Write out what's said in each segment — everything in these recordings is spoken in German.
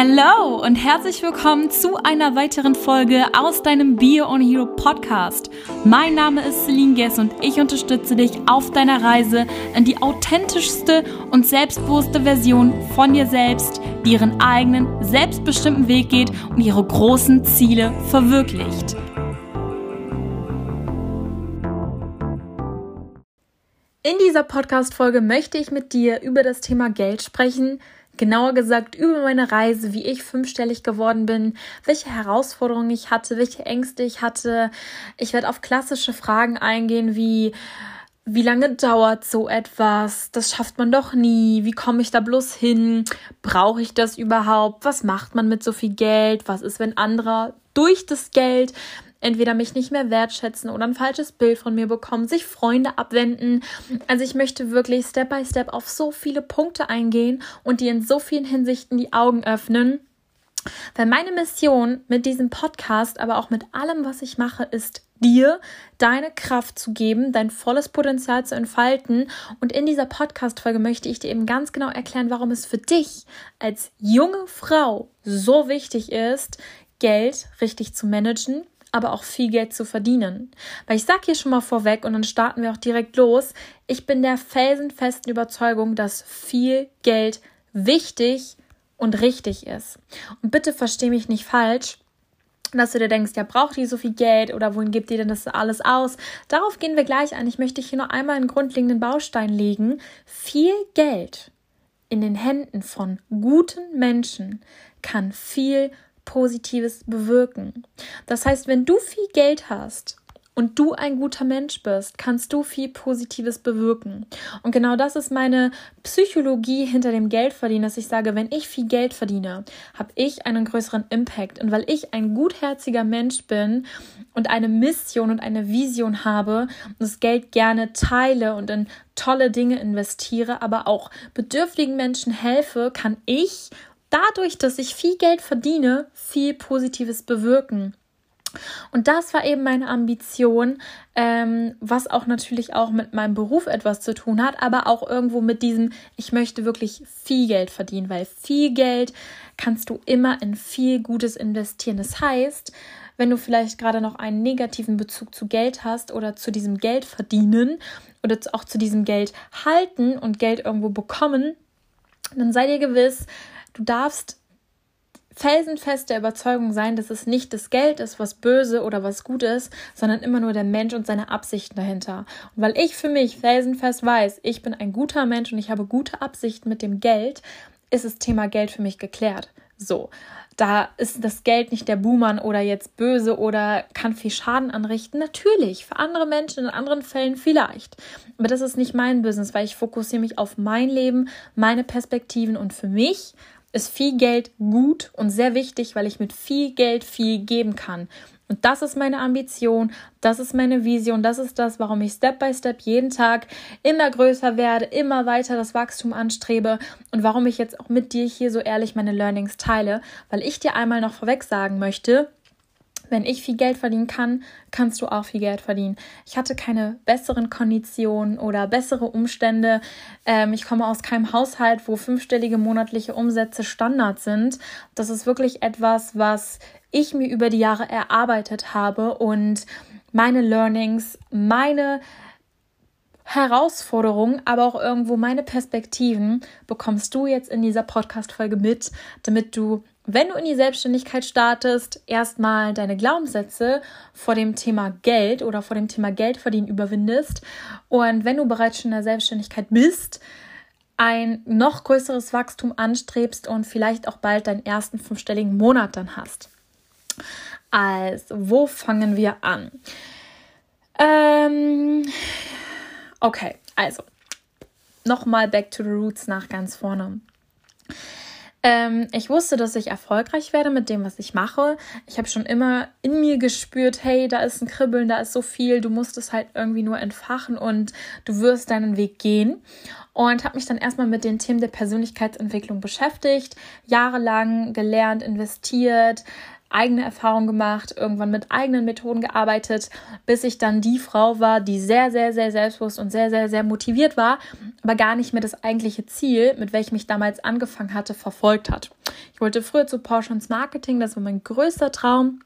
Hello und herzlich willkommen zu einer weiteren Folge aus deinem Bio on Hero Podcast. Mein Name ist Celine Guess und ich unterstütze dich auf deiner Reise in die authentischste und selbstbewusste Version von dir selbst, die ihren eigenen, selbstbestimmten Weg geht und ihre großen Ziele verwirklicht. In dieser Podcast-Folge möchte ich mit dir über das Thema Geld sprechen, genauer gesagt über meine Reise, wie ich fünfstellig geworden bin, welche Herausforderungen ich hatte, welche Ängste ich hatte. Ich werde auf klassische Fragen eingehen wie wie lange dauert so etwas? Das schafft man doch nie. Wie komme ich da bloß hin? Brauche ich das überhaupt? Was macht man mit so viel Geld? Was ist, wenn andere durch das Geld entweder mich nicht mehr wertschätzen oder ein falsches Bild von mir bekommen, sich Freunde abwenden. Also ich möchte wirklich Step by Step auf so viele Punkte eingehen und dir in so vielen Hinsichten die Augen öffnen. Weil meine Mission mit diesem Podcast, aber auch mit allem, was ich mache, ist dir deine Kraft zu geben, dein volles Potenzial zu entfalten. Und in dieser Podcast-Folge möchte ich dir eben ganz genau erklären, warum es für dich als junge Frau so wichtig ist, Geld richtig zu managen, aber auch viel Geld zu verdienen. Weil ich sage hier schon mal vorweg und dann starten wir auch direkt los. Ich bin der felsenfesten Überzeugung, dass viel Geld wichtig und richtig ist. Und bitte versteh mich nicht falsch dass du dir denkst, ja, braucht die so viel Geld oder wohin gibt ihr denn das alles aus? Darauf gehen wir gleich ein. Ich möchte hier nur einmal einen grundlegenden Baustein legen. Viel Geld in den Händen von guten Menschen kann viel Positives bewirken. Das heißt, wenn du viel Geld hast und du ein guter Mensch bist, kannst du viel Positives bewirken. Und genau das ist meine Psychologie hinter dem Geldverdienen, dass ich sage, wenn ich viel Geld verdiene, habe ich einen größeren Impact. Und weil ich ein gutherziger Mensch bin und eine Mission und eine Vision habe und das Geld gerne teile und in tolle Dinge investiere, aber auch bedürftigen Menschen helfe, kann ich dadurch, dass ich viel Geld verdiene, viel Positives bewirken. Und das war eben meine Ambition, ähm, was auch natürlich auch mit meinem Beruf etwas zu tun hat, aber auch irgendwo mit diesem, ich möchte wirklich viel Geld verdienen, weil viel Geld kannst du immer in viel Gutes investieren. Das heißt, wenn du vielleicht gerade noch einen negativen Bezug zu Geld hast oder zu diesem Geld verdienen oder auch zu diesem Geld halten und Geld irgendwo bekommen, dann sei dir gewiss, Du darfst felsenfest der Überzeugung sein, dass es nicht das Geld ist, was böse oder was gut ist, sondern immer nur der Mensch und seine Absichten dahinter. Und weil ich für mich felsenfest weiß, ich bin ein guter Mensch und ich habe gute Absichten mit dem Geld, ist das Thema Geld für mich geklärt. So, da ist das Geld nicht der Buhmann oder jetzt böse oder kann viel Schaden anrichten. Natürlich, für andere Menschen in anderen Fällen vielleicht. Aber das ist nicht mein Business, weil ich fokussiere mich auf mein Leben, meine Perspektiven und für mich ist viel Geld gut und sehr wichtig, weil ich mit viel Geld viel geben kann. Und das ist meine Ambition, das ist meine Vision, das ist das, warum ich Step by Step jeden Tag immer größer werde, immer weiter das Wachstum anstrebe und warum ich jetzt auch mit dir hier so ehrlich meine Learnings teile, weil ich dir einmal noch vorweg sagen möchte, wenn ich viel Geld verdienen kann, kannst du auch viel Geld verdienen. Ich hatte keine besseren Konditionen oder bessere Umstände. Ähm, ich komme aus keinem Haushalt, wo fünfstellige monatliche Umsätze Standard sind. Das ist wirklich etwas, was ich mir über die Jahre erarbeitet habe und meine Learnings, meine Herausforderungen, aber auch irgendwo meine Perspektiven bekommst du jetzt in dieser Podcast-Folge mit, damit du wenn du in die Selbstständigkeit startest, erstmal deine Glaubenssätze vor dem Thema Geld oder vor dem Thema Geldverdienen überwindest und wenn du bereits schon in der Selbstständigkeit bist, ein noch größeres Wachstum anstrebst und vielleicht auch bald deinen ersten fünfstelligen Monat dann hast. Also, wo fangen wir an? Ähm, okay, also nochmal back to the roots nach ganz vorne. Ähm, ich wusste, dass ich erfolgreich werde mit dem, was ich mache. Ich habe schon immer in mir gespürt, hey, da ist ein Kribbeln, da ist so viel, du musst es halt irgendwie nur entfachen und du wirst deinen Weg gehen. Und habe mich dann erstmal mit den Themen der Persönlichkeitsentwicklung beschäftigt, jahrelang gelernt, investiert, eigene Erfahrungen gemacht, irgendwann mit eigenen Methoden gearbeitet, bis ich dann die Frau war, die sehr, sehr, sehr selbstbewusst und sehr, sehr, sehr motiviert war, aber gar nicht mehr das eigentliche Ziel, mit welchem ich damals angefangen hatte, verfolgt hat. Ich wollte früher zu Porsche ins Marketing, das war mein größter Traum.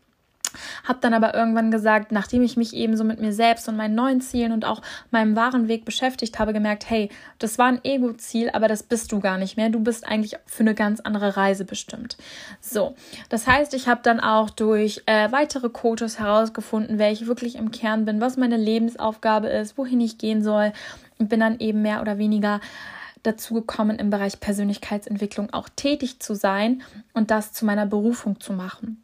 Hab dann aber irgendwann gesagt, nachdem ich mich eben so mit mir selbst und meinen neuen Zielen und auch meinem wahren Weg beschäftigt habe, gemerkt, hey, das war ein Ego-Ziel, aber das bist du gar nicht mehr. Du bist eigentlich für eine ganz andere Reise bestimmt. So, das heißt, ich habe dann auch durch äh, weitere Coaches herausgefunden, wer ich wirklich im Kern bin, was meine Lebensaufgabe ist, wohin ich gehen soll und bin dann eben mehr oder weniger dazu gekommen, im Bereich Persönlichkeitsentwicklung auch tätig zu sein und das zu meiner Berufung zu machen.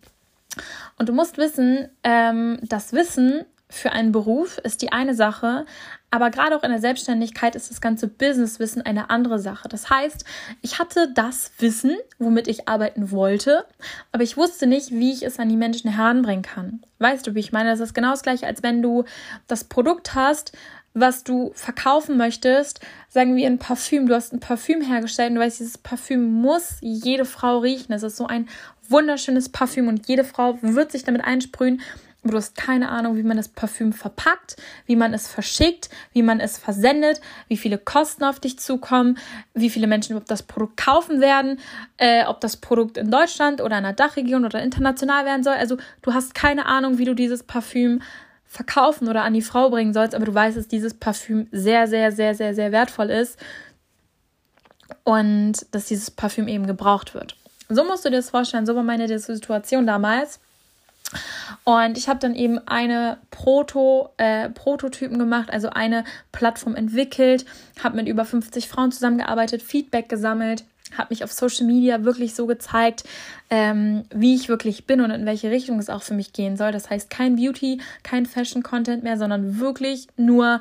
Und du musst wissen, ähm, das Wissen für einen Beruf ist die eine Sache, aber gerade auch in der Selbstständigkeit ist das ganze Businesswissen eine andere Sache. Das heißt, ich hatte das Wissen, womit ich arbeiten wollte, aber ich wusste nicht, wie ich es an die Menschen heranbringen kann. Weißt du, wie ich meine? Das ist genau das gleiche, als wenn du das Produkt hast, was du verkaufen möchtest, sagen wir ein Parfüm, du hast ein Parfüm hergestellt und du weißt, dieses Parfüm muss jede Frau riechen. Es ist so ein wunderschönes Parfüm und jede Frau wird sich damit einsprühen. Aber du hast keine Ahnung, wie man das Parfüm verpackt, wie man es verschickt, wie man es versendet, wie viele Kosten auf dich zukommen, wie viele Menschen überhaupt das Produkt kaufen werden, äh, ob das Produkt in Deutschland oder in einer Dachregion oder international werden soll. Also du hast keine Ahnung, wie du dieses Parfüm verkaufen oder an die Frau bringen sollst, aber du weißt, dass dieses Parfüm sehr, sehr, sehr, sehr, sehr wertvoll ist und dass dieses Parfüm eben gebraucht wird. So musst du dir das vorstellen, so war meine Situation damals. Und ich habe dann eben eine Proto, äh, Prototypen gemacht, also eine Plattform entwickelt, habe mit über 50 Frauen zusammengearbeitet, Feedback gesammelt, habe mich auf Social Media wirklich so gezeigt, ähm, wie ich wirklich bin und in welche Richtung es auch für mich gehen soll. Das heißt kein Beauty, kein Fashion-Content mehr, sondern wirklich nur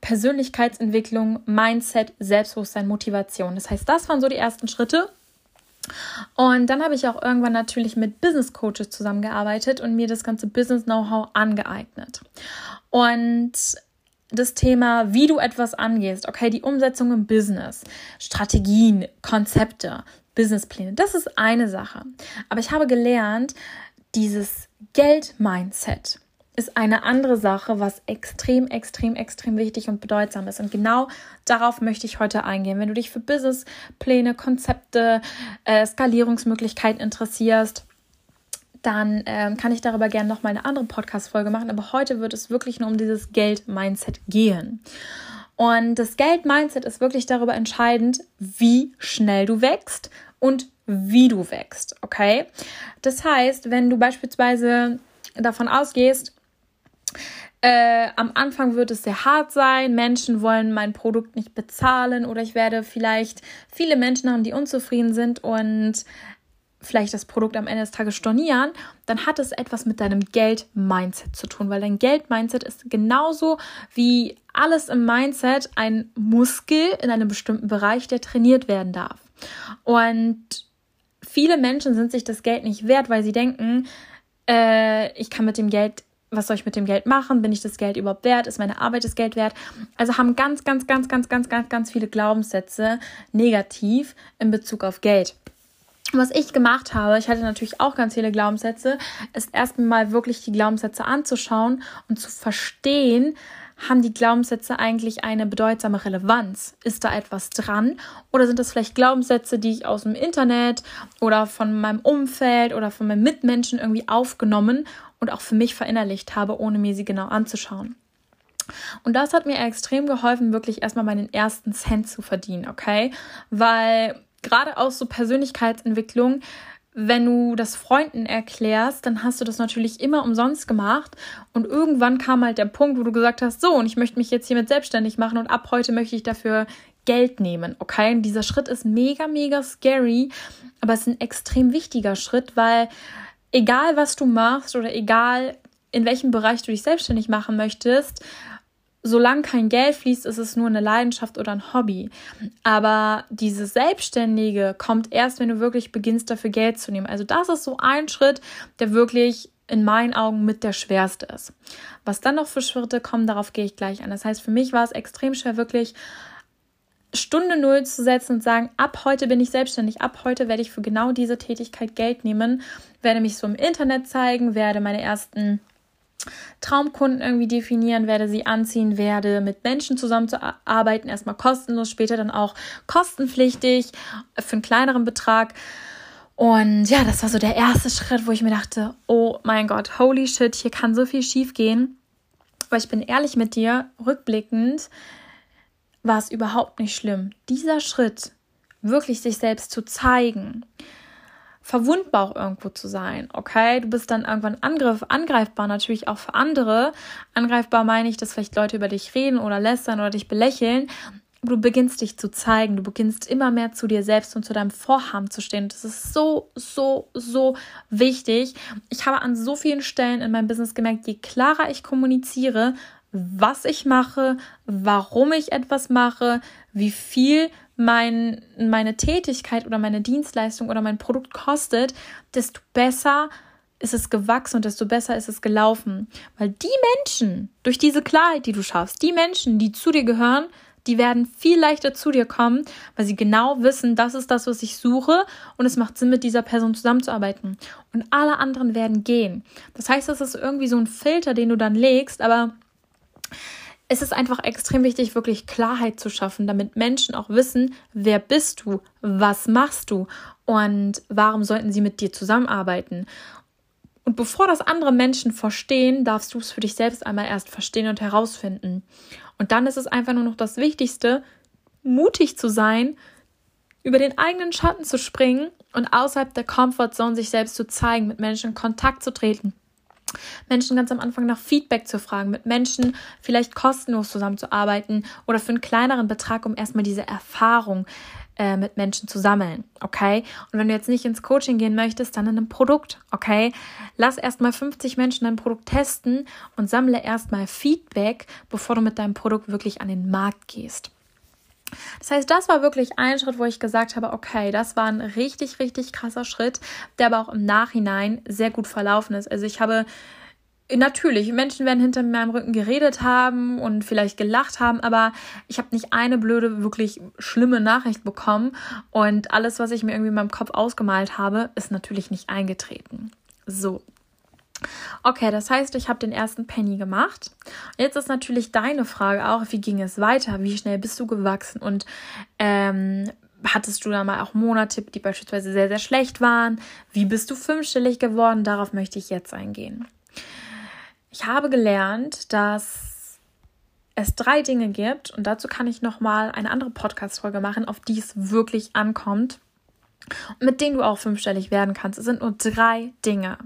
Persönlichkeitsentwicklung, Mindset, Selbstbewusstsein, Motivation. Das heißt, das waren so die ersten Schritte. Und dann habe ich auch irgendwann natürlich mit Business Coaches zusammengearbeitet und mir das ganze Business Know-how angeeignet. Und das Thema, wie du etwas angehst, okay, die Umsetzung im Business, Strategien, Konzepte, Businesspläne, das ist eine Sache. Aber ich habe gelernt, dieses Geld-Mindset, ist eine andere Sache, was extrem, extrem, extrem wichtig und bedeutsam ist. Und genau darauf möchte ich heute eingehen. Wenn du dich für Businesspläne, Konzepte, äh, Skalierungsmöglichkeiten interessierst, dann ähm, kann ich darüber gerne noch mal eine andere Podcast-Folge machen. Aber heute wird es wirklich nur um dieses Geld-Mindset gehen. Und das Geld-Mindset ist wirklich darüber entscheidend, wie schnell du wächst und wie du wächst. Okay? Das heißt, wenn du beispielsweise davon ausgehst, äh, am Anfang wird es sehr hart sein. Menschen wollen mein Produkt nicht bezahlen oder ich werde vielleicht viele Menschen haben, die unzufrieden sind und vielleicht das Produkt am Ende des Tages stornieren, dann hat es etwas mit deinem Geld-Mindset zu tun, weil dein Geld-Mindset ist genauso wie alles im Mindset ein Muskel in einem bestimmten Bereich, der trainiert werden darf. Und viele Menschen sind sich das Geld nicht wert, weil sie denken, äh, ich kann mit dem Geld was soll ich mit dem Geld machen? Bin ich das Geld überhaupt wert? Ist meine Arbeit das Geld wert? Also haben ganz, ganz, ganz, ganz, ganz, ganz, ganz viele Glaubenssätze negativ in Bezug auf Geld. Was ich gemacht habe, ich hatte natürlich auch ganz viele Glaubenssätze, ist erstmal wirklich die Glaubenssätze anzuschauen und zu verstehen, haben die Glaubenssätze eigentlich eine bedeutsame Relevanz? Ist da etwas dran? Oder sind das vielleicht Glaubenssätze, die ich aus dem Internet oder von meinem Umfeld oder von meinen Mitmenschen irgendwie aufgenommen und auch für mich verinnerlicht habe, ohne mir sie genau anzuschauen. Und das hat mir extrem geholfen, wirklich erstmal meinen ersten Cent zu verdienen, okay? Weil gerade aus so Persönlichkeitsentwicklung, wenn du das Freunden erklärst, dann hast du das natürlich immer umsonst gemacht. Und irgendwann kam halt der Punkt, wo du gesagt hast, so, und ich möchte mich jetzt hiermit selbstständig machen und ab heute möchte ich dafür Geld nehmen, okay? Und dieser Schritt ist mega, mega scary, aber es ist ein extrem wichtiger Schritt, weil egal was du machst oder egal in welchem Bereich du dich selbstständig machen möchtest, solange kein Geld fließt, ist es nur eine Leidenschaft oder ein Hobby. Aber dieses Selbstständige kommt erst, wenn du wirklich beginnst, dafür Geld zu nehmen. Also das ist so ein Schritt, der wirklich in meinen Augen mit der schwerste ist. Was dann noch für Schritte kommen, darauf gehe ich gleich an. Das heißt, für mich war es extrem schwer, wirklich Stunde Null zu setzen und sagen, ab heute bin ich selbstständig, ab heute werde ich für genau diese Tätigkeit Geld nehmen, werde mich so im Internet zeigen, werde meine ersten Traumkunden irgendwie definieren, werde sie anziehen, werde mit Menschen zusammenzuarbeiten, erstmal kostenlos, später dann auch kostenpflichtig für einen kleineren Betrag. Und ja, das war so der erste Schritt, wo ich mir dachte, oh mein Gott, holy shit, hier kann so viel schief gehen. Aber ich bin ehrlich mit dir, rückblickend war es überhaupt nicht schlimm. Dieser Schritt, wirklich sich selbst zu zeigen, verwundbar auch irgendwo zu sein, okay? Du bist dann irgendwann Angriff, angreifbar, natürlich auch für andere. Angreifbar meine ich, dass vielleicht Leute über dich reden oder lästern oder dich belächeln. Du beginnst dich zu zeigen, du beginnst immer mehr zu dir selbst und zu deinem Vorhaben zu stehen. Das ist so, so, so wichtig. Ich habe an so vielen Stellen in meinem Business gemerkt, je klarer ich kommuniziere, was ich mache, warum ich etwas mache, wie viel mein, meine Tätigkeit oder meine Dienstleistung oder mein Produkt kostet, desto besser ist es gewachsen und desto besser ist es gelaufen. Weil die Menschen, durch diese Klarheit, die du schaffst, die Menschen, die zu dir gehören, die werden viel leichter zu dir kommen, weil sie genau wissen, das ist das, was ich suche und es macht Sinn, mit dieser Person zusammenzuarbeiten. Und alle anderen werden gehen. Das heißt, das ist irgendwie so ein Filter, den du dann legst, aber es ist einfach extrem wichtig, wirklich Klarheit zu schaffen, damit Menschen auch wissen, wer bist du, was machst du und warum sollten sie mit dir zusammenarbeiten. Und bevor das andere Menschen verstehen, darfst du es für dich selbst einmal erst verstehen und herausfinden. Und dann ist es einfach nur noch das Wichtigste, mutig zu sein, über den eigenen Schatten zu springen und außerhalb der Comfortzone sich selbst zu zeigen, mit Menschen in Kontakt zu treten, Menschen ganz am Anfang nach Feedback zu fragen, mit Menschen vielleicht kostenlos zusammenzuarbeiten oder für einen kleineren Betrag, um erstmal diese Erfahrung äh, mit Menschen zu sammeln, okay? Und wenn du jetzt nicht ins Coaching gehen möchtest, dann in einem Produkt, okay? Lass erstmal 50 Menschen dein Produkt testen und sammle erstmal Feedback, bevor du mit deinem Produkt wirklich an den Markt gehst. Das heißt, das war wirklich ein Schritt, wo ich gesagt habe, okay, das war ein richtig, richtig krasser Schritt, der aber auch im Nachhinein sehr gut verlaufen ist. Also ich habe Natürlich, Menschen werden hinter meinem Rücken geredet haben und vielleicht gelacht haben, aber ich habe nicht eine blöde, wirklich schlimme Nachricht bekommen und alles, was ich mir irgendwie in meinem Kopf ausgemalt habe, ist natürlich nicht eingetreten. So, Okay, das heißt, ich habe den ersten Penny gemacht. Jetzt ist natürlich deine Frage auch, wie ging es weiter? Wie schnell bist du gewachsen? Und ähm, hattest du da mal auch Monate, die beispielsweise sehr, sehr schlecht waren? Wie bist du fünfstellig geworden? Darauf möchte ich jetzt eingehen. Ich habe gelernt, dass es drei Dinge gibt und dazu kann ich nochmal eine andere Podcast-Folge machen, auf die es wirklich ankommt mit denen du auch fünfstellig werden kannst. Es sind nur drei Dinge.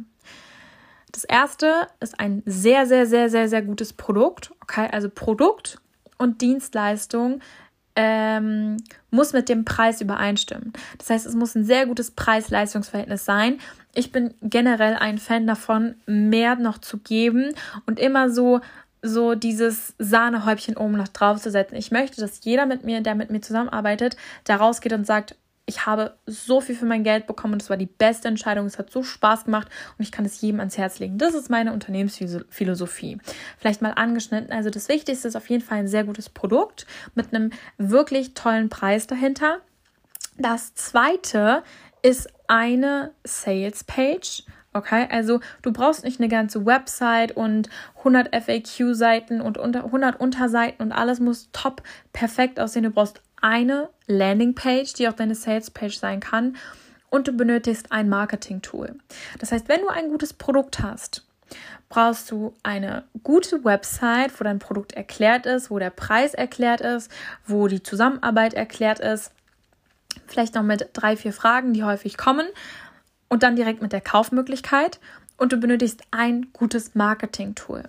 Das erste ist ein sehr, sehr, sehr, sehr, sehr gutes Produkt. Okay, also Produkt und Dienstleistung ähm, muss mit dem Preis übereinstimmen. Das heißt, es muss ein sehr gutes Preis-Leistungs-Verhältnis sein. Ich bin generell ein Fan davon, mehr noch zu geben und immer so so dieses Sahnehäubchen oben noch drauf zu setzen. Ich möchte, dass jeder mit mir, der mit mir zusammenarbeitet, da rausgeht und sagt, ich habe so viel für mein Geld bekommen und es war die beste Entscheidung. Es hat so Spaß gemacht und ich kann es jedem ans Herz legen. Das ist meine Unternehmensphilosophie. Vielleicht mal angeschnitten. Also das Wichtigste ist auf jeden Fall ein sehr gutes Produkt mit einem wirklich tollen Preis dahinter. Das zweite ist eine Sales Page. Okay, also du brauchst nicht eine ganze Website und 100 FAQ-Seiten und 100 Unterseiten und alles muss top perfekt aussehen. Du brauchst eine Landingpage, die auch deine Salespage sein kann und du benötigst ein Marketing-Tool. Das heißt, wenn du ein gutes Produkt hast, brauchst du eine gute Website, wo dein Produkt erklärt ist, wo der Preis erklärt ist, wo die Zusammenarbeit erklärt ist. Vielleicht noch mit drei, vier Fragen, die häufig kommen und dann direkt mit der Kaufmöglichkeit. Und du benötigst ein gutes Marketing-Tool.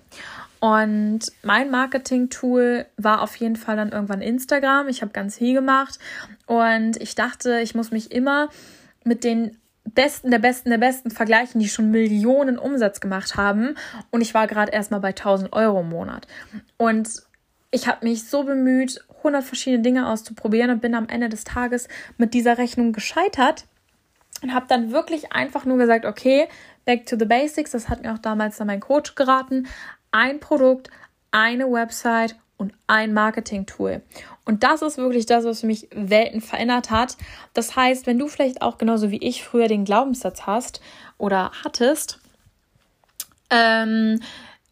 Und mein Marketing-Tool war auf jeden Fall dann irgendwann Instagram. Ich habe ganz viel gemacht und ich dachte, ich muss mich immer mit den Besten der Besten der Besten vergleichen, die schon Millionen Umsatz gemacht haben. Und ich war gerade erstmal bei 1000 Euro im Monat. Und ich habe mich so bemüht, 100 verschiedene Dinge auszuprobieren und bin am Ende des Tages mit dieser Rechnung gescheitert und habe dann wirklich einfach nur gesagt, okay, back to the basics. Das hat mir auch damals dann mein Coach geraten ein Produkt, eine Website und ein Marketing-Tool. Und das ist wirklich das, was mich Welten verändert hat. Das heißt, wenn du vielleicht auch genauso wie ich früher den Glaubenssatz hast oder hattest, ähm,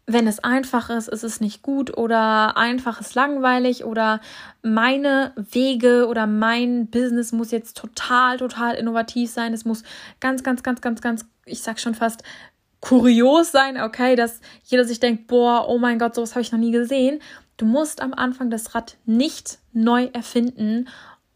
wenn es einfach ist, ist es nicht gut oder einfach ist langweilig oder meine Wege oder mein Business muss jetzt total, total innovativ sein. Es muss ganz, ganz, ganz, ganz, ganz, ich sag schon fast kurios sein, okay, dass jeder sich denkt, boah, oh mein Gott, sowas habe ich noch nie gesehen. Du musst am Anfang das Rad nicht neu erfinden,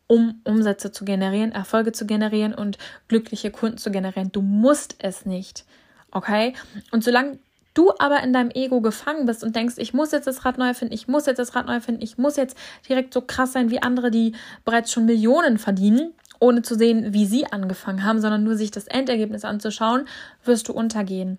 um Umsätze zu generieren, Erfolge zu generieren und glückliche Kunden zu generieren. Du musst es nicht. Okay? Und solange du aber in deinem Ego gefangen bist und denkst, ich muss jetzt das Rad neu finden, ich muss jetzt das Rad neu finden, ich muss jetzt direkt so krass sein wie andere, die bereits schon Millionen verdienen, ohne zu sehen, wie sie angefangen haben, sondern nur sich das Endergebnis anzuschauen, wirst du untergehen.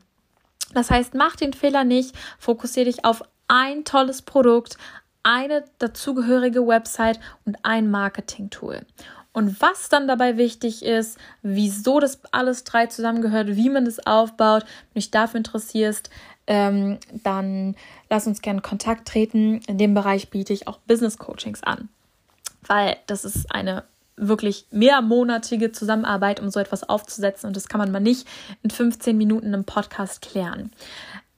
Das heißt, mach den Fehler nicht, fokussiere dich auf ein tolles Produkt, eine dazugehörige Website und ein Marketing-Tool. Und was dann dabei wichtig ist, wieso das alles drei zusammengehört, wie man das aufbaut, wenn du dich dafür interessierst, ähm, dann lass uns gerne Kontakt treten. In dem Bereich biete ich auch Business Coachings an, weil das ist eine wirklich mehrmonatige Zusammenarbeit, um so etwas aufzusetzen und das kann man mal nicht in 15 Minuten im Podcast klären.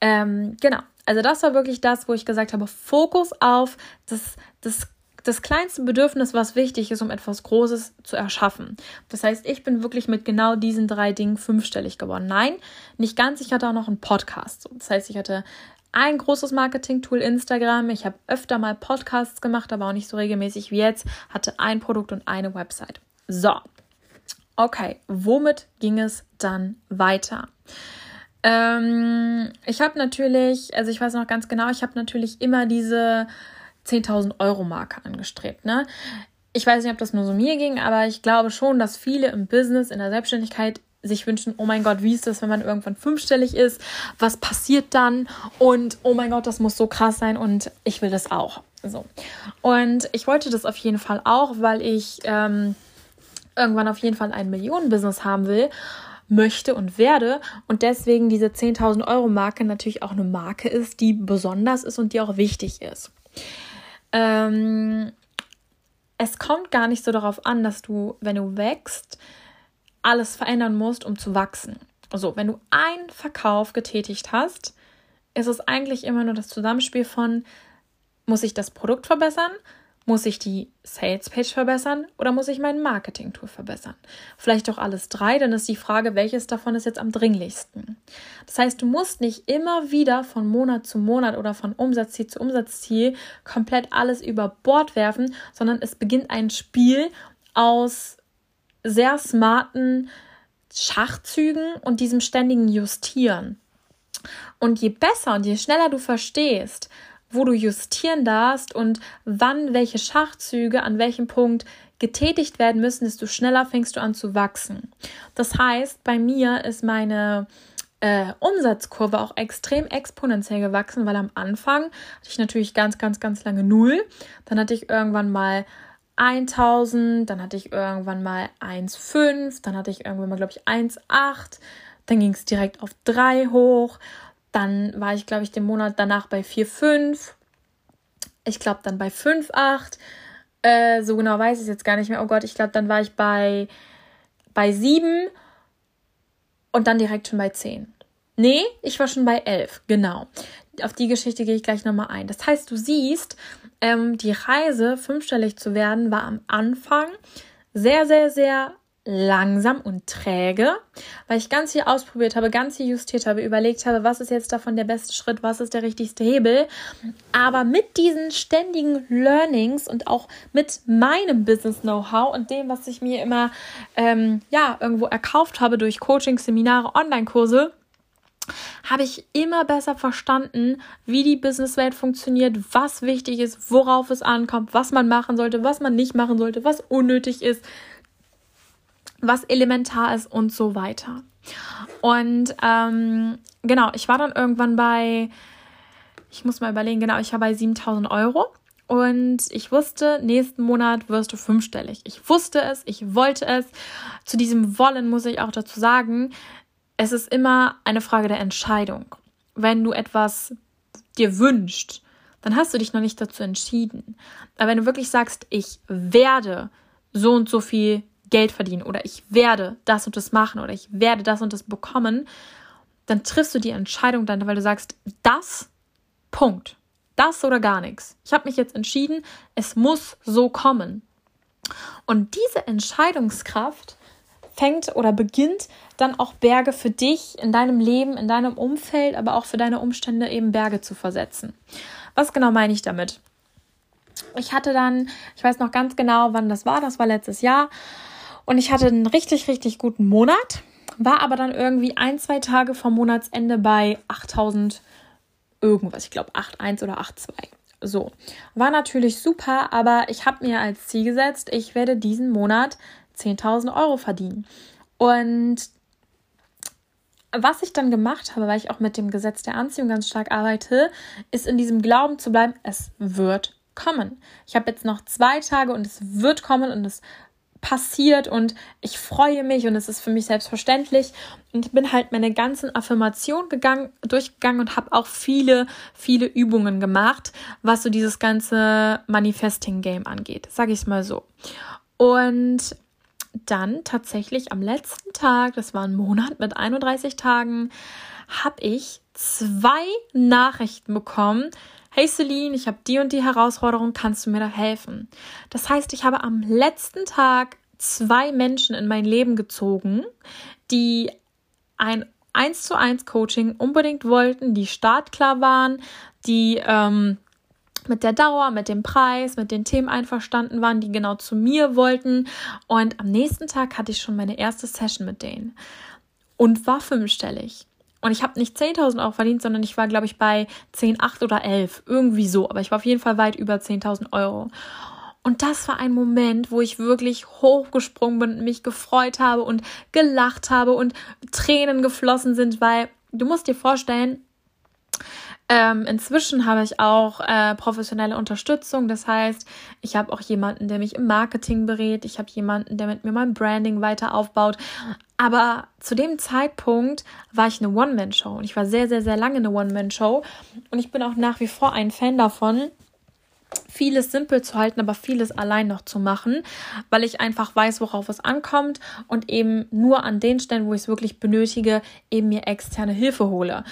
Ähm, genau. Also das war wirklich das, wo ich gesagt habe, Fokus auf das, das das kleinste Bedürfnis, was wichtig ist, um etwas Großes zu erschaffen. Das heißt, ich bin wirklich mit genau diesen drei Dingen fünfstellig geworden. Nein, nicht ganz. Ich hatte auch noch einen Podcast. Das heißt, ich hatte ein großes Marketing-Tool Instagram. Ich habe öfter mal Podcasts gemacht, aber auch nicht so regelmäßig wie jetzt. Hatte ein Produkt und eine Website. So. Okay, womit ging es dann weiter? Ähm, ich habe natürlich, also ich weiß noch ganz genau, ich habe natürlich immer diese 10.000 Euro Marke angestrebt. Ne? Ich weiß nicht, ob das nur so mir ging, aber ich glaube schon, dass viele im Business, in der Selbstständigkeit sich wünschen, oh mein Gott, wie ist das, wenn man irgendwann fünfstellig ist? Was passiert dann? Und oh mein Gott, das muss so krass sein und ich will das auch. So. Und ich wollte das auf jeden Fall auch, weil ich ähm, irgendwann auf jeden Fall ein Millionenbusiness haben will möchte und werde und deswegen diese 10.000 Euro Marke natürlich auch eine Marke ist, die besonders ist und die auch wichtig ist. Ähm, es kommt gar nicht so darauf an, dass du, wenn du wächst, alles verändern musst, um zu wachsen. Also, wenn du einen Verkauf getätigt hast, ist es eigentlich immer nur das Zusammenspiel von, muss ich das Produkt verbessern? Muss ich die Sales-Page verbessern oder muss ich mein Marketing-Tool verbessern? Vielleicht auch alles drei, dann ist die Frage, welches davon ist jetzt am dringlichsten. Das heißt, du musst nicht immer wieder von Monat zu Monat oder von Umsatzziel zu Umsatzziel komplett alles über Bord werfen, sondern es beginnt ein Spiel aus sehr smarten Schachzügen und diesem ständigen Justieren. Und je besser und je schneller du verstehst, wo du justieren darfst und wann welche Schachzüge an welchem Punkt getätigt werden müssen, desto schneller fängst du an zu wachsen. Das heißt, bei mir ist meine äh, Umsatzkurve auch extrem exponentiell gewachsen, weil am Anfang hatte ich natürlich ganz, ganz, ganz lange Null. Dann hatte ich irgendwann mal 1000, dann hatte ich irgendwann mal 1,5, dann hatte ich irgendwann mal, glaube ich, 1,8, dann ging es direkt auf 3 hoch, dann war ich, glaube ich, den Monat danach bei 4,5. Ich glaube, dann bei 5,8. Äh, so genau weiß ich es jetzt gar nicht mehr. Oh Gott, ich glaube, dann war ich bei, bei 7 und dann direkt schon bei 10. Nee, ich war schon bei 11, genau. Auf die Geschichte gehe ich gleich nochmal ein. Das heißt, du siehst, ähm, die Reise, fünfstellig zu werden, war am Anfang sehr, sehr, sehr langsam und träge, weil ich ganz viel ausprobiert habe, ganz viel justiert habe, überlegt habe, was ist jetzt davon der beste Schritt, was ist der richtigste Hebel. Aber mit diesen ständigen Learnings und auch mit meinem Business-Know-how und dem, was ich mir immer ähm, ja irgendwo erkauft habe durch Coaching, Seminare, Online-Kurse, habe ich immer besser verstanden, wie die Businesswelt funktioniert, was wichtig ist, worauf es ankommt, was man machen sollte, was man nicht machen sollte, was unnötig ist, was elementar ist und so weiter. Und ähm, genau, ich war dann irgendwann bei, ich muss mal überlegen, genau, ich war bei 7000 Euro. Und ich wusste, nächsten Monat wirst du fünfstellig. Ich wusste es, ich wollte es. Zu diesem Wollen muss ich auch dazu sagen, es ist immer eine Frage der Entscheidung. Wenn du etwas dir wünscht, dann hast du dich noch nicht dazu entschieden. Aber wenn du wirklich sagst, ich werde so und so viel Geld verdienen oder ich werde das und das machen oder ich werde das und das bekommen, dann triffst du die Entscheidung dann, weil du sagst, das, Punkt. Das oder gar nichts. Ich habe mich jetzt entschieden, es muss so kommen. Und diese Entscheidungskraft fängt oder beginnt dann auch Berge für dich in deinem Leben, in deinem Umfeld, aber auch für deine Umstände eben Berge zu versetzen. Was genau meine ich damit? Ich hatte dann, ich weiß noch ganz genau, wann das war, das war letztes Jahr. Und ich hatte einen richtig, richtig guten Monat, war aber dann irgendwie ein, zwei Tage vom Monatsende bei 8000 irgendwas, ich glaube 8,1 oder 8,2. So, war natürlich super, aber ich habe mir als Ziel gesetzt, ich werde diesen Monat 10.000 Euro verdienen. Und was ich dann gemacht habe, weil ich auch mit dem Gesetz der Anziehung ganz stark arbeite, ist in diesem Glauben zu bleiben, es wird kommen. Ich habe jetzt noch zwei Tage und es wird kommen und es passiert und ich freue mich und es ist für mich selbstverständlich und bin halt meine ganzen Affirmationen gegangen, durchgegangen und habe auch viele, viele Übungen gemacht, was so dieses ganze Manifesting-Game angeht, sage ich es mal so. Und dann tatsächlich am letzten Tag, das war ein Monat mit 31 Tagen, habe ich zwei Nachrichten bekommen. Hey Celine, ich habe die und die Herausforderung, kannst du mir da helfen? Das heißt, ich habe am letzten Tag zwei Menschen in mein Leben gezogen, die ein 1 zu 1 Coaching unbedingt wollten, die startklar waren, die ähm, mit der Dauer, mit dem Preis, mit den Themen einverstanden waren, die genau zu mir wollten. Und am nächsten Tag hatte ich schon meine erste Session mit denen und war fünfstellig. Und ich habe nicht 10.000 Euro verdient, sondern ich war, glaube ich, bei 10, 8 oder 11. Irgendwie so. Aber ich war auf jeden Fall weit über 10.000 Euro. Und das war ein Moment, wo ich wirklich hochgesprungen bin und mich gefreut habe und gelacht habe und Tränen geflossen sind, weil du musst dir vorstellen, ähm, inzwischen habe ich auch äh, professionelle Unterstützung. Das heißt, ich habe auch jemanden, der mich im Marketing berät. Ich habe jemanden, der mit mir mein Branding weiter aufbaut. Aber zu dem Zeitpunkt war ich eine One-Man-Show und ich war sehr, sehr, sehr lange eine One-Man-Show. Und ich bin auch nach wie vor ein Fan davon, vieles simpel zu halten, aber vieles allein noch zu machen, weil ich einfach weiß, worauf es ankommt und eben nur an den Stellen, wo ich es wirklich benötige, eben mir externe Hilfe hole.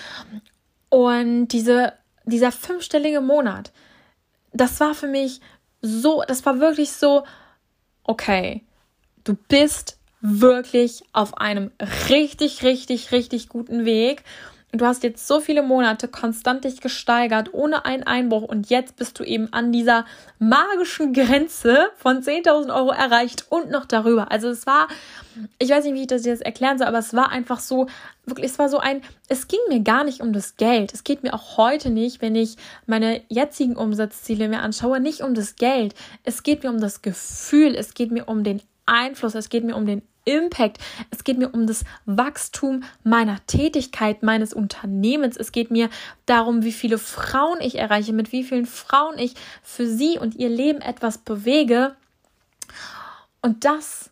Und diese, dieser fünfstellige Monat, das war für mich so, das war wirklich so, okay, du bist wirklich auf einem richtig, richtig, richtig guten Weg du hast jetzt so viele Monate konstant dich gesteigert, ohne einen Einbruch und jetzt bist du eben an dieser magischen Grenze von 10.000 Euro erreicht und noch darüber. Also es war, ich weiß nicht, wie ich das jetzt erklären soll, aber es war einfach so, wirklich, es war so ein, es ging mir gar nicht um das Geld. Es geht mir auch heute nicht, wenn ich meine jetzigen Umsatzziele mir anschaue, nicht um das Geld. Es geht mir um das Gefühl, es geht mir um den Einfluss, es geht mir um den Impact. Es geht mir um das Wachstum meiner Tätigkeit, meines Unternehmens. Es geht mir darum, wie viele Frauen ich erreiche, mit wie vielen Frauen ich für sie und ihr Leben etwas bewege. Und das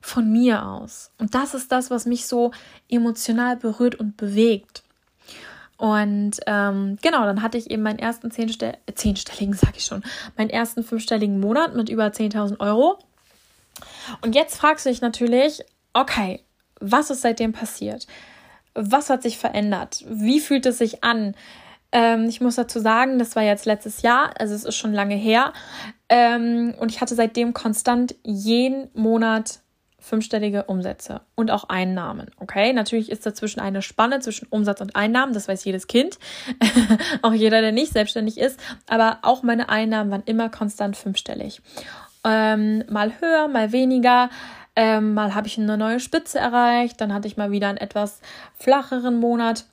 von mir aus. Und das ist das, was mich so emotional berührt und bewegt. Und ähm, genau, dann hatte ich eben meinen ersten zehnstell zehnstelligen, sag ich schon, meinen ersten fünfstelligen Monat mit über 10.000 Euro. Und jetzt fragst du dich natürlich, okay, was ist seitdem passiert? Was hat sich verändert? Wie fühlt es sich an? Ähm, ich muss dazu sagen, das war jetzt letztes Jahr, also es ist schon lange her. Ähm, und ich hatte seitdem konstant jeden Monat fünfstellige Umsätze und auch Einnahmen. Okay, natürlich ist dazwischen eine Spanne zwischen Umsatz und Einnahmen, das weiß jedes Kind, auch jeder, der nicht selbstständig ist, aber auch meine Einnahmen waren immer konstant fünfstellig ähm, mal höher, mal weniger. Ähm, mal habe ich eine neue Spitze erreicht, dann hatte ich mal wieder einen etwas flacheren Monat,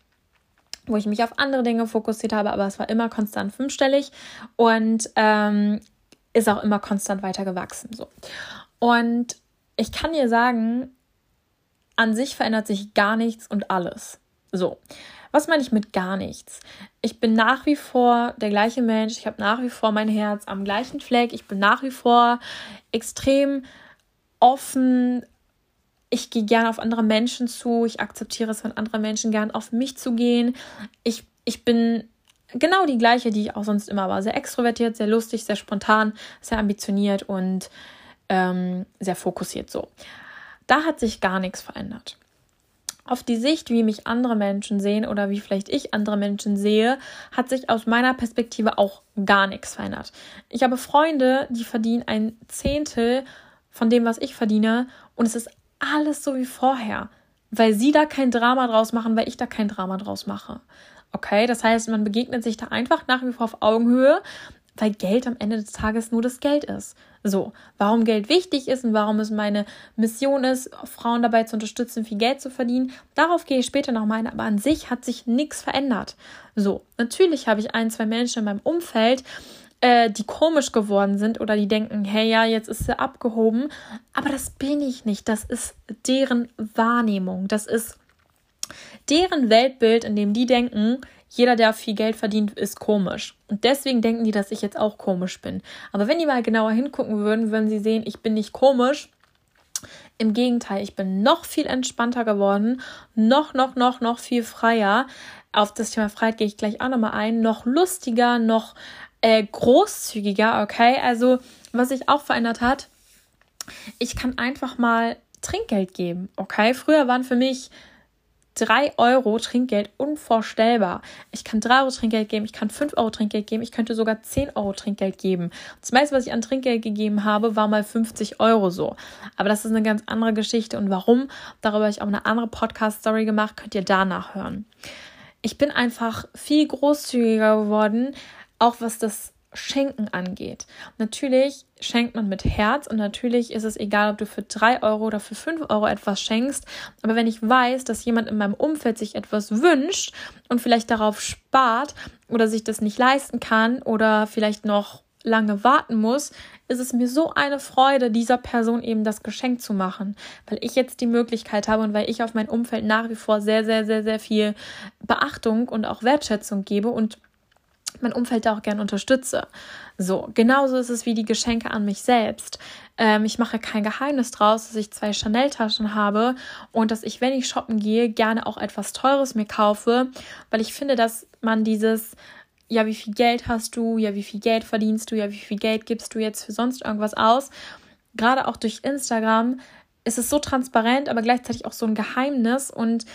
wo ich mich auf andere Dinge fokussiert habe, aber es war immer konstant fünfstellig und ähm, ist auch immer konstant weiter gewachsen. So. Und ich kann dir sagen, an sich verändert sich gar nichts und alles. So. Was meine ich mit gar nichts? Ich bin nach wie vor der gleiche Mensch. Ich habe nach wie vor mein Herz am gleichen Fleck. Ich bin nach wie vor extrem offen. Ich gehe gerne auf andere Menschen zu. Ich akzeptiere es, wenn andere Menschen gern auf mich zugehen. Ich, ich bin genau die gleiche, die ich auch sonst immer war. Sehr extrovertiert, sehr lustig, sehr spontan, sehr ambitioniert und ähm, sehr fokussiert so. Da hat sich gar nichts verändert. Auf die Sicht, wie mich andere Menschen sehen oder wie vielleicht ich andere Menschen sehe, hat sich aus meiner Perspektive auch gar nichts verändert. Ich habe Freunde, die verdienen ein Zehntel von dem, was ich verdiene und es ist alles so wie vorher, weil sie da kein Drama draus machen, weil ich da kein Drama draus mache. Okay, das heißt, man begegnet sich da einfach nach wie vor auf Augenhöhe, weil Geld am Ende des Tages nur das Geld ist. So, warum Geld wichtig ist und warum es meine Mission ist, Frauen dabei zu unterstützen, viel Geld zu verdienen, darauf gehe ich später noch mal ein, aber an sich hat sich nichts verändert. So, natürlich habe ich ein, zwei Menschen in meinem Umfeld, äh, die komisch geworden sind oder die denken, hey ja, jetzt ist sie abgehoben, aber das bin ich nicht, das ist deren Wahrnehmung, das ist deren Weltbild, in dem die denken, jeder, der viel Geld verdient, ist komisch. Und deswegen denken die, dass ich jetzt auch komisch bin. Aber wenn die mal genauer hingucken würden, würden sie sehen, ich bin nicht komisch. Im Gegenteil, ich bin noch viel entspannter geworden, noch, noch, noch, noch viel freier. Auf das Thema Freiheit gehe ich gleich auch nochmal ein. Noch lustiger, noch äh, großzügiger, okay? Also, was sich auch verändert hat, ich kann einfach mal Trinkgeld geben, okay? Früher waren für mich 3 Euro Trinkgeld unvorstellbar. Ich kann 3 Euro Trinkgeld geben, ich kann 5 Euro Trinkgeld geben, ich könnte sogar 10 Euro Trinkgeld geben. Das meiste, was ich an Trinkgeld gegeben habe, war mal 50 Euro so. Aber das ist eine ganz andere Geschichte und warum, darüber habe ich auch eine andere Podcast-Story gemacht, könnt ihr danach hören. Ich bin einfach viel großzügiger geworden, auch was das Schenken angeht. Natürlich schenkt man mit Herz und natürlich ist es egal, ob du für drei Euro oder für fünf Euro etwas schenkst. Aber wenn ich weiß, dass jemand in meinem Umfeld sich etwas wünscht und vielleicht darauf spart oder sich das nicht leisten kann oder vielleicht noch lange warten muss, ist es mir so eine Freude, dieser Person eben das Geschenk zu machen, weil ich jetzt die Möglichkeit habe und weil ich auf mein Umfeld nach wie vor sehr, sehr, sehr, sehr viel Beachtung und auch Wertschätzung gebe und mein Umfeld da auch gern unterstütze. So, genauso ist es wie die Geschenke an mich selbst. Ähm, ich mache kein Geheimnis draus, dass ich zwei Chanel-Taschen habe und dass ich, wenn ich shoppen gehe, gerne auch etwas Teures mir kaufe, weil ich finde, dass man dieses ja, wie viel Geld hast du, ja, wie viel Geld verdienst du, ja, wie viel Geld gibst du jetzt für sonst irgendwas aus. Gerade auch durch Instagram ist es so transparent, aber gleichzeitig auch so ein Geheimnis und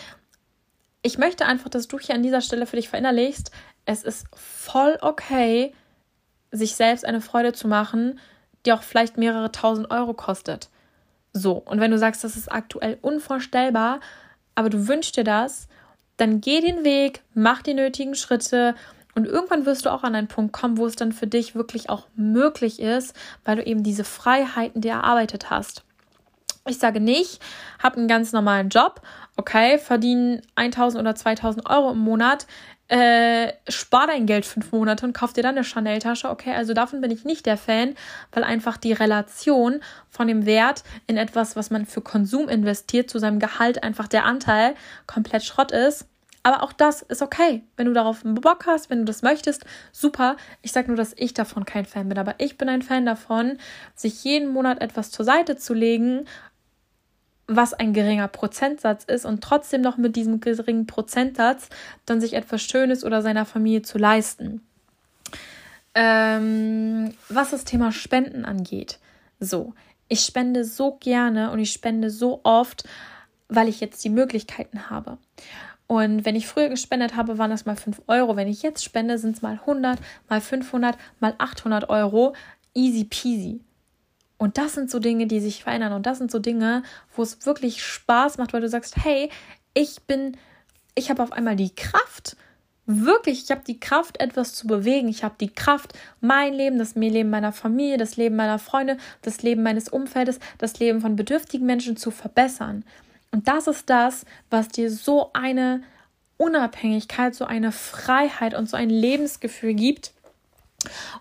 ich möchte einfach, dass du hier an dieser Stelle für dich verinnerlichst, es ist voll okay, sich selbst eine Freude zu machen, die auch vielleicht mehrere tausend Euro kostet. So, und wenn du sagst, das ist aktuell unvorstellbar, aber du wünschst dir das, dann geh den Weg, mach die nötigen Schritte und irgendwann wirst du auch an einen Punkt kommen, wo es dann für dich wirklich auch möglich ist, weil du eben diese Freiheiten dir erarbeitet hast. Ich sage nicht, hab einen ganz normalen Job, okay, verdiene 1000 oder 2000 Euro im Monat, äh, spar dein Geld fünf Monate und kauf dir dann eine Chanel-Tasche. Okay, also davon bin ich nicht der Fan, weil einfach die Relation von dem Wert in etwas, was man für Konsum investiert, zu seinem Gehalt einfach der Anteil komplett Schrott ist. Aber auch das ist okay. Wenn du darauf Bock hast, wenn du das möchtest, super. Ich sage nur, dass ich davon kein Fan bin. Aber ich bin ein Fan davon, sich jeden Monat etwas zur Seite zu legen, was ein geringer Prozentsatz ist und trotzdem noch mit diesem geringen Prozentsatz dann sich etwas Schönes oder seiner Familie zu leisten. Ähm, was das Thema Spenden angeht, so, ich spende so gerne und ich spende so oft, weil ich jetzt die Möglichkeiten habe. Und wenn ich früher gespendet habe, waren das mal 5 Euro. Wenn ich jetzt spende, sind es mal 100, mal 500, mal 800 Euro. Easy peasy. Und das sind so Dinge, die sich verändern. Und das sind so Dinge, wo es wirklich Spaß macht, weil du sagst, hey, ich bin, ich habe auf einmal die Kraft, wirklich, ich habe die Kraft, etwas zu bewegen. Ich habe die Kraft, mein Leben, das Leben meiner Familie, das Leben meiner Freunde, das Leben meines Umfeldes, das Leben von bedürftigen Menschen zu verbessern. Und das ist das, was dir so eine Unabhängigkeit, so eine Freiheit und so ein Lebensgefühl gibt.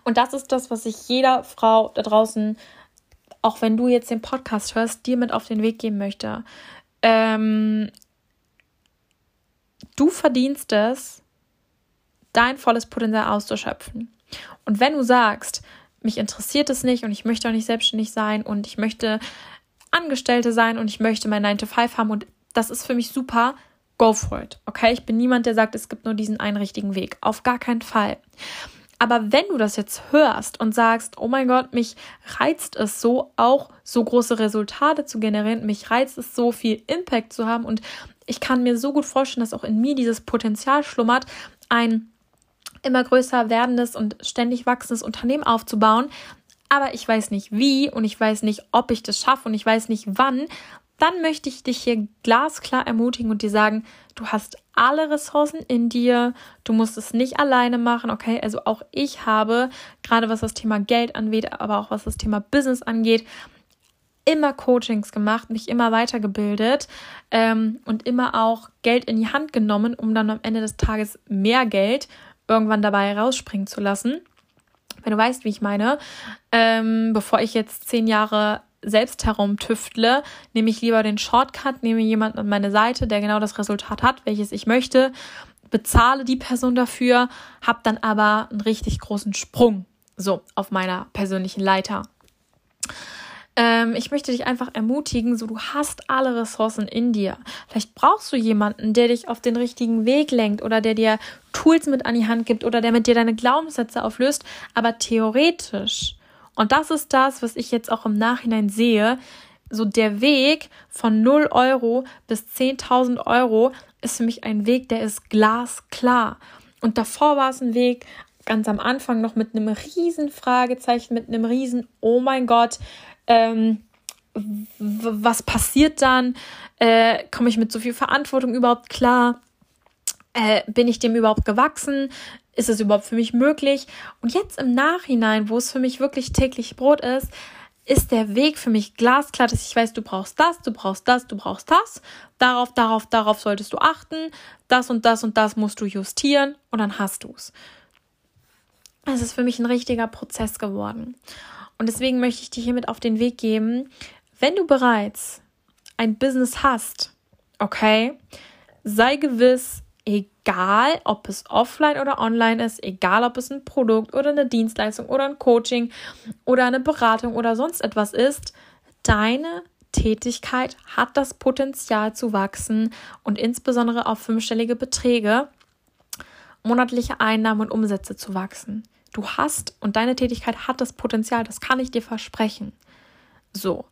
Und das ist das, was ich jeder Frau da draußen auch wenn du jetzt den Podcast hörst, dir mit auf den Weg geben möchte. Ähm, du verdienst es, dein volles Potenzial auszuschöpfen. Und wenn du sagst, mich interessiert es nicht und ich möchte auch nicht selbstständig sein und ich möchte Angestellte sein und ich möchte mein 9 to 5 haben und das ist für mich super, go for it. Okay, ich bin niemand, der sagt, es gibt nur diesen einen richtigen Weg. Auf gar keinen Fall. Aber wenn du das jetzt hörst und sagst, oh mein Gott, mich reizt es so, auch so große Resultate zu generieren, mich reizt es so viel Impact zu haben und ich kann mir so gut vorstellen, dass auch in mir dieses Potenzial schlummert, ein immer größer werdendes und ständig wachsendes Unternehmen aufzubauen, aber ich weiß nicht wie und ich weiß nicht, ob ich das schaffe und ich weiß nicht wann, dann möchte ich dich hier glasklar ermutigen und dir sagen, du hast alle Ressourcen in dir, du musst es nicht alleine machen, okay? Also auch ich habe, gerade was das Thema Geld angeht, aber auch was das Thema Business angeht, immer Coachings gemacht, mich immer weitergebildet ähm, und immer auch Geld in die Hand genommen, um dann am Ende des Tages mehr Geld irgendwann dabei rausspringen zu lassen. Wenn du weißt, wie ich meine, ähm, bevor ich jetzt zehn Jahre selbst herumtüftle, nehme ich lieber den Shortcut, nehme jemanden an meine Seite, der genau das Resultat hat, welches ich möchte, bezahle die Person dafür, habe dann aber einen richtig großen Sprung so auf meiner persönlichen Leiter. Ähm, ich möchte dich einfach ermutigen, so du hast alle Ressourcen in dir. Vielleicht brauchst du jemanden, der dich auf den richtigen Weg lenkt oder der dir Tools mit an die Hand gibt oder der mit dir deine Glaubenssätze auflöst. Aber theoretisch und das ist das, was ich jetzt auch im Nachhinein sehe. So der Weg von 0 Euro bis 10.000 Euro ist für mich ein Weg, der ist glasklar. Und davor war es ein Weg, ganz am Anfang noch mit einem riesen Fragezeichen, mit einem riesen, oh mein Gott, ähm, was passiert dann? Äh, Komme ich mit so viel Verantwortung überhaupt klar? Äh, bin ich dem überhaupt gewachsen? Ist es überhaupt für mich möglich? Und jetzt im Nachhinein, wo es für mich wirklich täglich Brot ist, ist der Weg für mich glasklar, dass ich weiß, du brauchst das, du brauchst das, du brauchst das. Darauf, darauf, darauf solltest du achten. Das und das und das musst du justieren und dann hast du es. Es ist für mich ein richtiger Prozess geworden. Und deswegen möchte ich dir hiermit auf den Weg geben, wenn du bereits ein Business hast, okay, sei gewiss, egal ob es offline oder online ist, egal ob es ein Produkt oder eine Dienstleistung oder ein Coaching oder eine Beratung oder sonst etwas ist, deine Tätigkeit hat das Potenzial zu wachsen und insbesondere auf fünfstellige Beträge, monatliche Einnahmen und Umsätze zu wachsen. Du hast und deine Tätigkeit hat das Potenzial, das kann ich dir versprechen. So.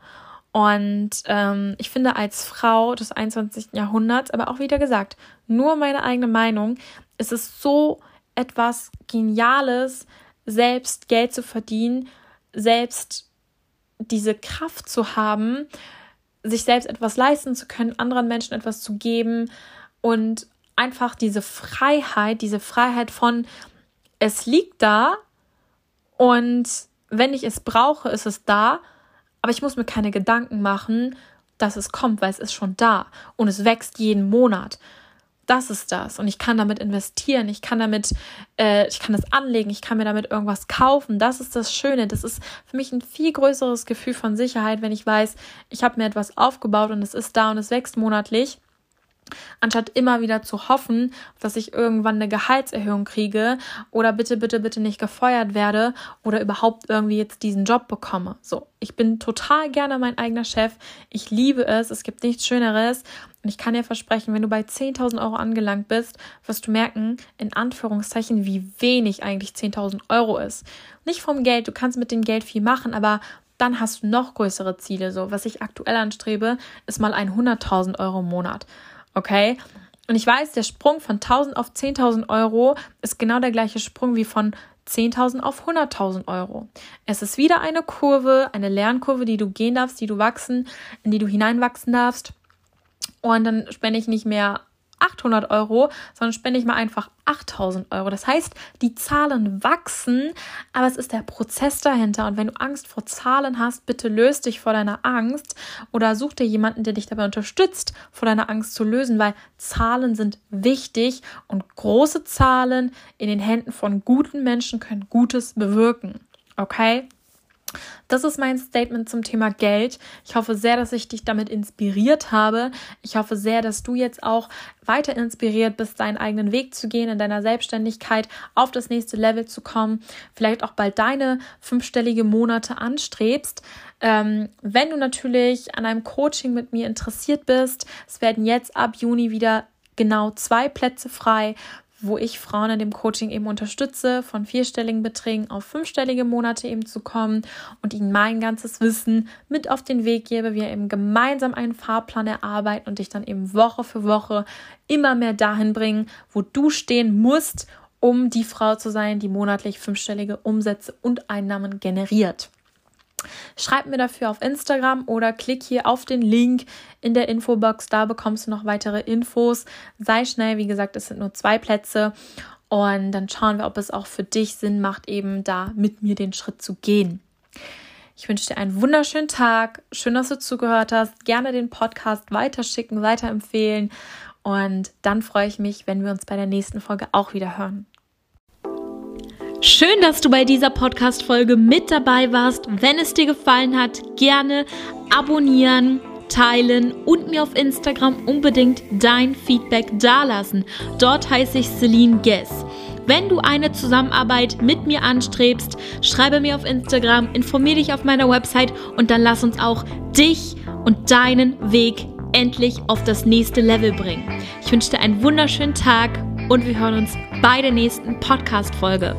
Und ähm, ich finde, als Frau des 21. Jahrhunderts, aber auch wieder gesagt, nur meine eigene Meinung, ist es so etwas Geniales, selbst Geld zu verdienen, selbst diese Kraft zu haben, sich selbst etwas leisten zu können, anderen Menschen etwas zu geben und einfach diese Freiheit, diese Freiheit von, es liegt da und wenn ich es brauche, ist es da aber ich muss mir keine Gedanken machen, dass es kommt, weil es ist schon da und es wächst jeden Monat. Das ist das. Und ich kann damit investieren, ich kann damit, äh, ich kann das anlegen, ich kann mir damit irgendwas kaufen. Das ist das Schöne. Das ist für mich ein viel größeres Gefühl von Sicherheit, wenn ich weiß, ich habe mir etwas aufgebaut und es ist da und es wächst monatlich anstatt immer wieder zu hoffen, dass ich irgendwann eine Gehaltserhöhung kriege oder bitte, bitte, bitte nicht gefeuert werde oder überhaupt irgendwie jetzt diesen Job bekomme. So, ich bin total gerne mein eigener Chef. Ich liebe es. Es gibt nichts Schöneres. Und ich kann dir versprechen, wenn du bei 10.000 Euro angelangt bist, wirst du merken, in Anführungszeichen, wie wenig eigentlich 10.000 Euro ist. Nicht vom Geld, du kannst mit dem Geld viel machen, aber dann hast du noch größere Ziele. So, was ich aktuell anstrebe, ist mal ein 100.000 Euro im Monat. Okay? Und ich weiß, der Sprung von 1000 auf 10.000 Euro ist genau der gleiche Sprung wie von 10.000 auf 100.000 Euro. Es ist wieder eine Kurve, eine Lernkurve, die du gehen darfst, die du wachsen, in die du hineinwachsen darfst. Und dann spende ich nicht mehr 800 Euro, sondern spende ich mal einfach 8000 Euro. Das heißt, die Zahlen wachsen, aber es ist der Prozess dahinter. Und wenn du Angst vor Zahlen hast, bitte löst dich vor deiner Angst oder such dir jemanden, der dich dabei unterstützt, vor deiner Angst zu lösen, weil Zahlen sind wichtig und große Zahlen in den Händen von guten Menschen können Gutes bewirken. Okay? Das ist mein Statement zum Thema Geld. Ich hoffe sehr, dass ich dich damit inspiriert habe. Ich hoffe sehr, dass du jetzt auch weiter inspiriert bist, deinen eigenen Weg zu gehen, in deiner Selbstständigkeit auf das nächste Level zu kommen, vielleicht auch bald deine fünfstellige Monate anstrebst. Ähm, wenn du natürlich an einem Coaching mit mir interessiert bist, es werden jetzt ab Juni wieder genau zwei Plätze frei, wo ich Frauen in dem Coaching eben unterstütze, von vierstelligen Beträgen auf fünfstellige Monate eben zu kommen und ihnen mein ganzes Wissen mit auf den Weg gebe, wir eben gemeinsam einen Fahrplan erarbeiten und dich dann eben Woche für Woche immer mehr dahin bringen, wo du stehen musst, um die Frau zu sein, die monatlich fünfstellige Umsätze und Einnahmen generiert. Schreib mir dafür auf Instagram oder klick hier auf den Link in der Infobox. Da bekommst du noch weitere Infos. Sei schnell, wie gesagt, es sind nur zwei Plätze. Und dann schauen wir, ob es auch für dich Sinn macht, eben da mit mir den Schritt zu gehen. Ich wünsche dir einen wunderschönen Tag. Schön, dass du zugehört hast. Gerne den Podcast weiterschicken, weiterempfehlen. Und dann freue ich mich, wenn wir uns bei der nächsten Folge auch wieder hören. Schön, dass du bei dieser Podcast-Folge mit dabei warst. Wenn es dir gefallen hat, gerne abonnieren, teilen und mir auf Instagram unbedingt dein Feedback dalassen. Dort heiße ich Celine Guess. Wenn du eine Zusammenarbeit mit mir anstrebst, schreibe mir auf Instagram, informiere dich auf meiner Website und dann lass uns auch dich und deinen Weg endlich auf das nächste Level bringen. Ich wünsche dir einen wunderschönen Tag und wir hören uns bei der nächsten Podcast-Folge.